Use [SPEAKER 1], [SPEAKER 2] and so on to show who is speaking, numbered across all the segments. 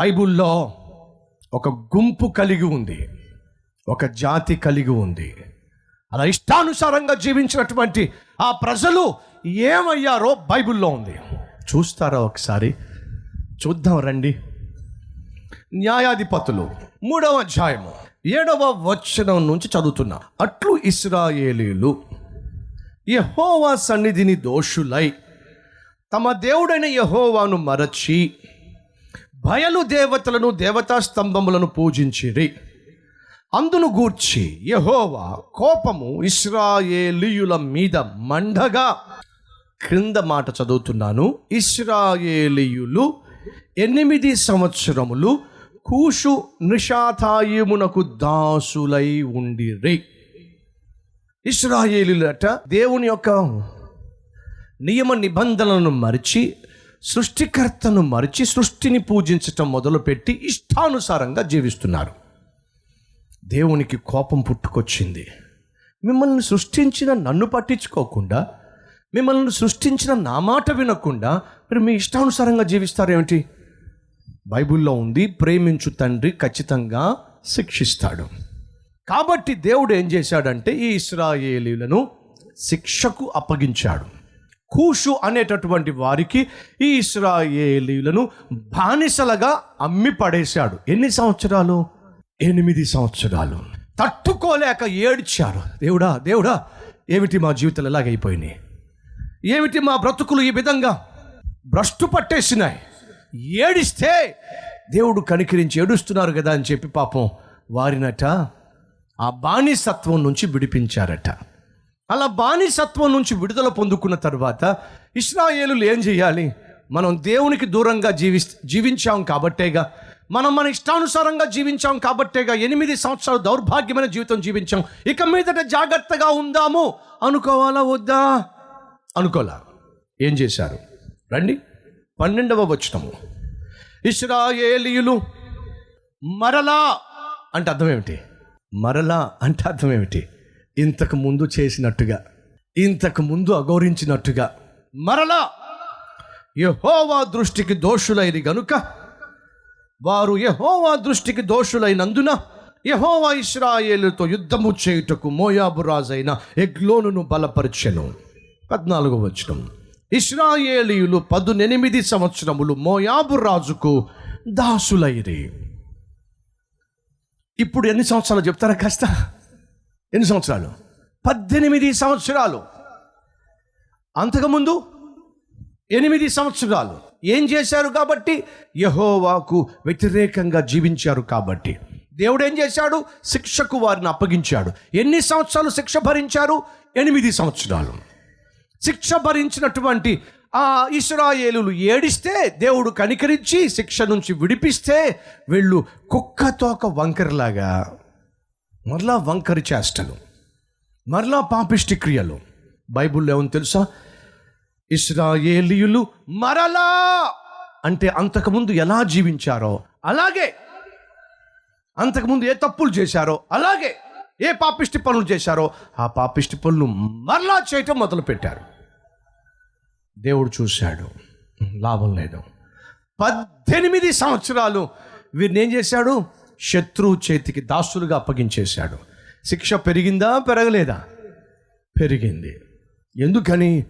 [SPEAKER 1] బైబుల్లో ఒక గుంపు కలిగి ఉంది ఒక జాతి కలిగి ఉంది. అలా ఇష్టానుసారంగా జీవించినటువంటి ఆ ప్రజలు ఏమయ్యారో బైబిల్లో ఉంది. చూస్తారా ఒకసారి? చూద్దాం రండి. న్యాయాధిపతులు మూడవ అధ్యాయము ఏడవ వచనం నుంచి చదువుతున్నా. అట్లు ఇస్రాయేలీలు యహోవా సన్నిధిని దోషులై తమ దేవుడైన యహోవాను మరచి బయలు దేవతలను దేవతా స్తంభములను పూజించిరి. అందును గూర్చి యహోవా కోపము ఇస్రాయేలీయుల మీద మండగా. క్రింద మాట చదువుతున్నాను. ఇస్రాయేలీయులు ఎనిమిది సంవత్సరములు కూషు నిషాథాయమునకు దాసులై ఉండిరి. ఇస్రాయేలీలట దేవుని యొక్క నియమ నిబంధనలను మరిచి సృష్టికర్తను మరిచి సృష్టిని పూజించటం మొదలుపెట్టి ఇష్టానుసారంగా జీవిస్తున్నారు. దేవునికి కోపం పుట్టుకొచ్చింది. మిమ్మల్ని సృష్టించిన నన్ను పట్టించుకోకుండా మిమ్మల్ని సృష్టించిన నా మాట వినకుండా మీరు మీ ఇష్టానుసారంగా జీవిస్తారేమిటి బైబిల్లో ఉంది ప్రేమించు తండ్రి ఖచ్చితంగా శిక్షిస్తాడు. కాబట్టి దేవుడు ఏం చేశాడంటే ఈ ఇస్రాయేలీలను శిక్షకు అప్పగించాడు. కూషు అనేటటువంటి వారికి ఈ ఇస్రాయేలీలను బానిసలుగా అమ్మి పడేశాడు. ఎన్ని సంవత్సరాలు? ఎనిమిది సంవత్సరాలు. తట్టుకోలేక ఏడ్చారు. దేవుడా దేవుడా ఏమిటి మా జీవితాలు ఎలాగైపోయినాయి? ఏమిటి మా బ్రతుకులు ఈ విధంగా భ్రష్టు పట్టేసినాయి? ఏడిస్తే దేవుడు కనికరించి ఏడుస్తున్నారు కదా అని చెప్పి పాపం వారినట ఆ బానిసత్వం నుంచి విడిపించారట. అలా బానిసత్వం నుంచి విడుదల పొందుకున్న తర్వాత ఇస్రాయేలులు ఏం చేయాలి? మనం దేవునికి దూరంగా జీవి జీవించాం కాబట్టేగా మనం మన ఇష్టానుసారంగా జీవించాం కాబట్టేగా ఎనిమిది సంవత్సరాలు దౌర్భాగ్యమైన జీవితం జీవించాం. ఇక మీదట జాగ్రత్తగా ఉందాము. అనుకోవాలా వద్దా? అనుకోలా. ఏం చేశారు? రండి. పన్నెండవ వచనము. ఇస్రాయేలీయులు మరలా అంటే అర్థం ఏమిటి? మరలా అంటే అర్థం ఏమిటి? ఇంతకు ముందు చేసినట్టుగా ఇంతకు ముందు అగౌరించినట్టుగా మరలా యహోవా దృష్టికి దోషులైన గనుక వారు యహోవా దృష్టికి దోషులైనందున యహోవా ఇస్రాయేలుతో యుద్ధము చేయుటకు మోయాబు రాజైన ఎగ్లోనును బలపరిచెను. పద్నాలుగు వచనం. ఇస్రాయేలీయులు పదునెనిమిది సంవత్సరములు మోయాబు రాజుకు దాసులైరి. ఇప్పుడు ఎన్ని సంవత్సరాలు చెప్తారా కాస్త? ఎన్ని సంవత్సరాలు? పద్దెనిమిది సంవత్సరాలు. అంతకుముందు ఎనిమిది సంవత్సరాలు. ఏం చేశారు కాబట్టి? యహోవాకు వ్యతిరేకంగా జీవించారు కాబట్టి. దేవుడు ఏం చేశాడు? శిక్షకు వారిని అప్పగించాడు. ఎన్ని సంవత్సరాలు శిక్ష భరించారు? ఎనిమిది సంవత్సరాలు. శిక్ష భరించినటువంటి ఆ ఇస్రాయేలులు ఏడిస్తే దేవుడు కనికరించి శిక్ష నుంచి విడిపిస్తే వీళ్ళు కుక్క తోక వంకరలాగా మరలా వంకరి చేష్టలు మరలా పాపిష్టి క్రియలు. బైబుల్లో ఏమని తెలుసా? ఇస్రాయేలీయులు మరలా అంటే అంతకుముందు ఎలా జీవించారో అలాగే అంతకుముందు ఏ తప్పులు చేశారో అలాగే ఏ పాపిష్టి పనులు చేశారో ఆ పాపిష్టి పనులు మరలా చేయటం మొదలుపెట్టారు. దేవుడు చూశాడు. లాభం లేదు. పద్దెనిమిది సంవత్సరాలు వీరిని ఏం చేశాడు? శత్రువు చేతికి దాసులుగా అప్పగించేశాడు. శిక్ష పెరిగిందా పెరగలేదా? పెరిగింది. ఎందుకని?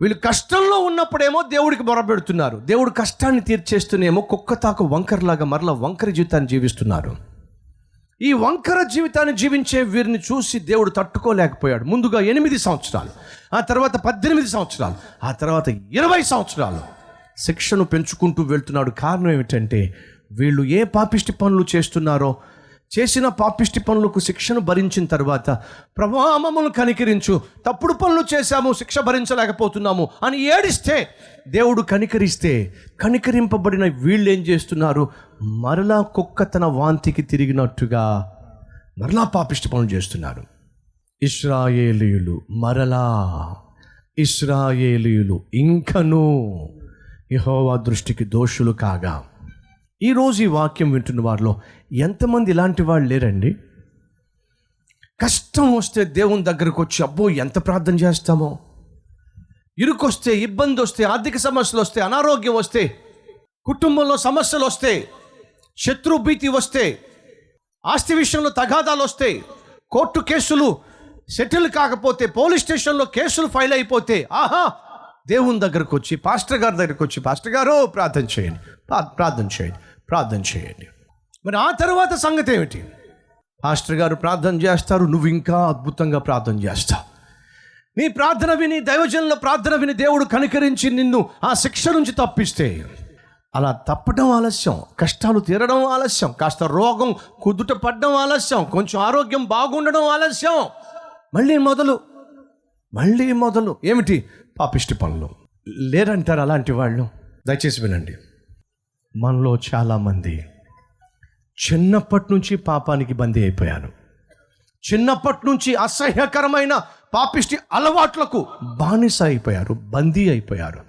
[SPEAKER 1] వీళ్ళు కష్టంలో ఉన్నప్పుడేమో దేవుడికి మొరపెడుతున్నారు దేవుడు కష్టాన్ని తీర్చేస్తూనేమో కుక్క తాకు వంకరలాగా మరలా వంకర జీవితాన్ని జీవిస్తున్నారు. ఈ వంకర జీవితాన్ని జీవించే వీరిని చూసి దేవుడు తట్టుకోలేకపోయాడు. ముందుగా ఎనిమిది సంవత్సరాలు ఆ తర్వాత పద్దెనిమిది సంవత్సరాలు ఆ తర్వాత ఇరవై సంవత్సరాలు శిక్షను పెంచుకుంటూ వెళ్తున్నాడు. కారణం ఏమిటంటే వీళ్ళు ఏ పాపిష్టి పనులు చేస్తున్నారో చేసిన పాపిష్టి పనులకు శిక్షను భరించిన తర్వాత ప్రభామమును కనికరించు. తప్పుడు పనులు చేశాము శిక్ష భరించలేకపోతున్నాము అని ఏడిస్తే దేవుడు కనికరిస్తే కనికరింపబడిన వీళ్ళు ఏం చేస్తున్నారు? మరలా కుక్క తన వాంతికి తిరిగినట్టుగా మరలా పాపిష్టి పనులు చేస్తున్నారు. ఇస్రాయేలీయులు మరలా ఇస్రాయేలీయులు ఇంకనూ యహోవా దృష్టికి దోషులు కాగా ఈరోజు ఈ వాక్యం వింటున్న వారిలో ఎంతమంది ఇలాంటి వాళ్ళు లేరండి? కష్టం వస్తే దేవుని దగ్గరకు వచ్చి అబ్బో ఎంత ప్రార్థన చేస్తామో. ఇరుకొస్తే ఇబ్బంది వస్తే ఆర్థిక సమస్యలు వస్తే అనారోగ్యం వస్తే కుటుంబంలో సమస్యలు వస్తే శత్రు భీతి వస్తే ఆస్తి విషయంలో తగాదాలు వస్తే కోర్టు కేసులు సెటిల్ కాకపోతే పోలీస్ స్టేషన్లో కేసులు ఫైల్ అయిపోతే ఆహా! దేవుని దగ్గరకు వచ్చి పాస్టర్ గారి దగ్గరకు వచ్చి పాస్టర్ గారు ప్రార్థన చేయండి ప్రార్థన చేయండి. ప్రార్థన చేయండి. మరి ఆ తర్వాత సంగతి ఏమిటి? పాస్టర్ గారు ప్రార్థన చేస్తారు నువ్వు ఇంకా అద్భుతంగా ప్రార్థన చేస్తావు నీ ప్రార్థన విని దైవజనుల ప్రార్థన విని దేవుడు కనికరించి నిన్ను ఆ శిక్ష నుంచి తప్పిస్తే. అలా తప్పడం ఆలస్యం కష్టాలు తీరడం ఆలస్యం కాస్త రోగం కుదుట పడడం ఆలస్యం కొంచెం ఆరోగ్యం బాగుండడం ఆలస్యం. మళ్ళీ మొదలు మళ్ళీ మొదలు. ఏమిటి? పాపిష్టి పనులు. లేరంటారు అలాంటి వాళ్ళు? దయచేసి వినండి. మనలో చాలామంది చిన్నప్పటి నుంచి పాపానికి బందీ అయిపోయాను చిన్నప్పటి నుంచి అసహ్యకరమైన పాపిష్టి అలవాట్లకు బానిస అయిపోయారు బందీ అయిపోయారు.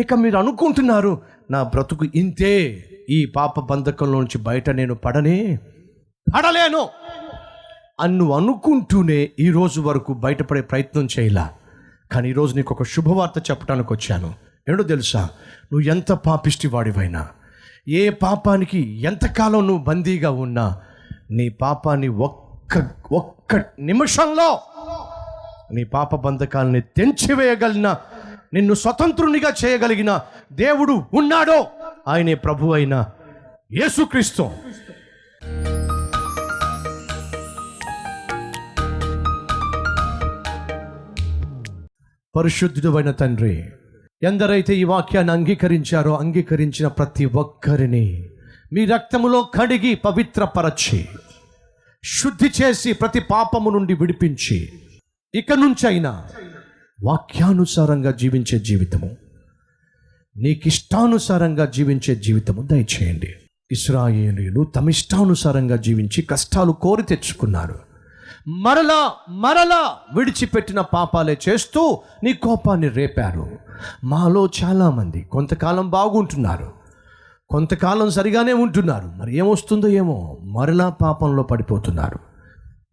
[SPEAKER 1] ఇక మీరు అనుకుంటున్నారు నా బ్రతుకు ఇంతే ఈ పాప బంధకంలో నుంచి బయట నేను పడనే పడలేను అని నువ్వు అనుకుంటూనే ఈ రోజు వరకు బయటపడే ప్రయత్నం చేయలా. కానీ ఈరోజు నీకు ఒక శుభవార్త చెప్పడానికి వచ్చాను. ఏంటో తెలుసా? నువ్వు ఎంత పాపిష్టి వాడివైనా ఏ పాపానికి ఎంతకాలం నువ్వు బందీగా ఉన్నా నీ పాపాన్ని ఒక్క ఒక్క నిమిషంలో నీ పాప బంధకాలని తెంచివేయగలిగిన నిన్ను స్వతంత్రునిగా చేయగలిగిన దేవుడు ఉన్నాడో ఆయనే ప్రభు అయిన యేసుక్రీస్తు. పరిశుద్ధుడైన తండ్రి ఎందరైతే ఈ వాక్యాన్ని అంగీకరించారో అంగీకరించిన ప్రతి ఒక్కరిని మీ రక్తములో కడిగి పవిత్రపరచి శుద్ధి చేసి ప్రతి పాపము నుండి విడిపించి ఇక నుంచైనా వాక్యానుసారంగా జీవించే జీవితము నీకిష్టానుసారంగా జీవించే జీవితము దయచేయండి. ఇస్రాయేలీలు తమ ఇష్టానుసారంగా జీవించి కష్టాలు కోరి తెచ్చుకున్నారు. మరలా మరలా విడిచిపెట్టిన పాపాలే చేస్తూ నీ కోపాన్ని రేపారు. మాలో చాలామంది కొంతకాలం బాగుంటున్నారు. కొంతకాలం సరిగానే ఉంటున్నారు. మరి ఏమొస్తుందో ఏమో మరలా పాపంలో పడిపోతున్నారు.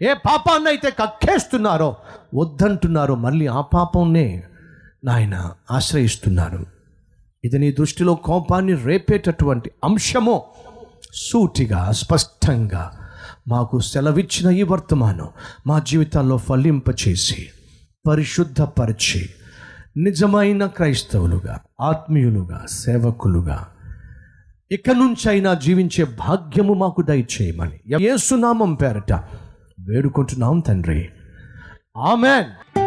[SPEAKER 1] ఏ పాపాన్ని అయితే కక్కేస్తున్నారో వద్దంటున్నారో మళ్ళీ ఆ పాపంనే నాయన ఆశ్రయిస్తున్నారు. ఇది నీ దృష్టిలో కోపాన్ని రేపేటటువంటి అంశమో సూటిగా స్పష్టంగా మాకు సెలవిచ్చిన ఈ వర్తమానం మా జీవితాల్లో ఫలింపచేసి పరిశుద్ధపరిచి నిజమైన క్రైస్తవులుగా ఆత్మీయులుగా సేవకులుగా ఇక నుంచైనా జీవించే భాగ్యము మాకు దయచేయమని ఏసునామం పేరట వేడుకుంటున్నాం తండ్రి. ఆమెన్.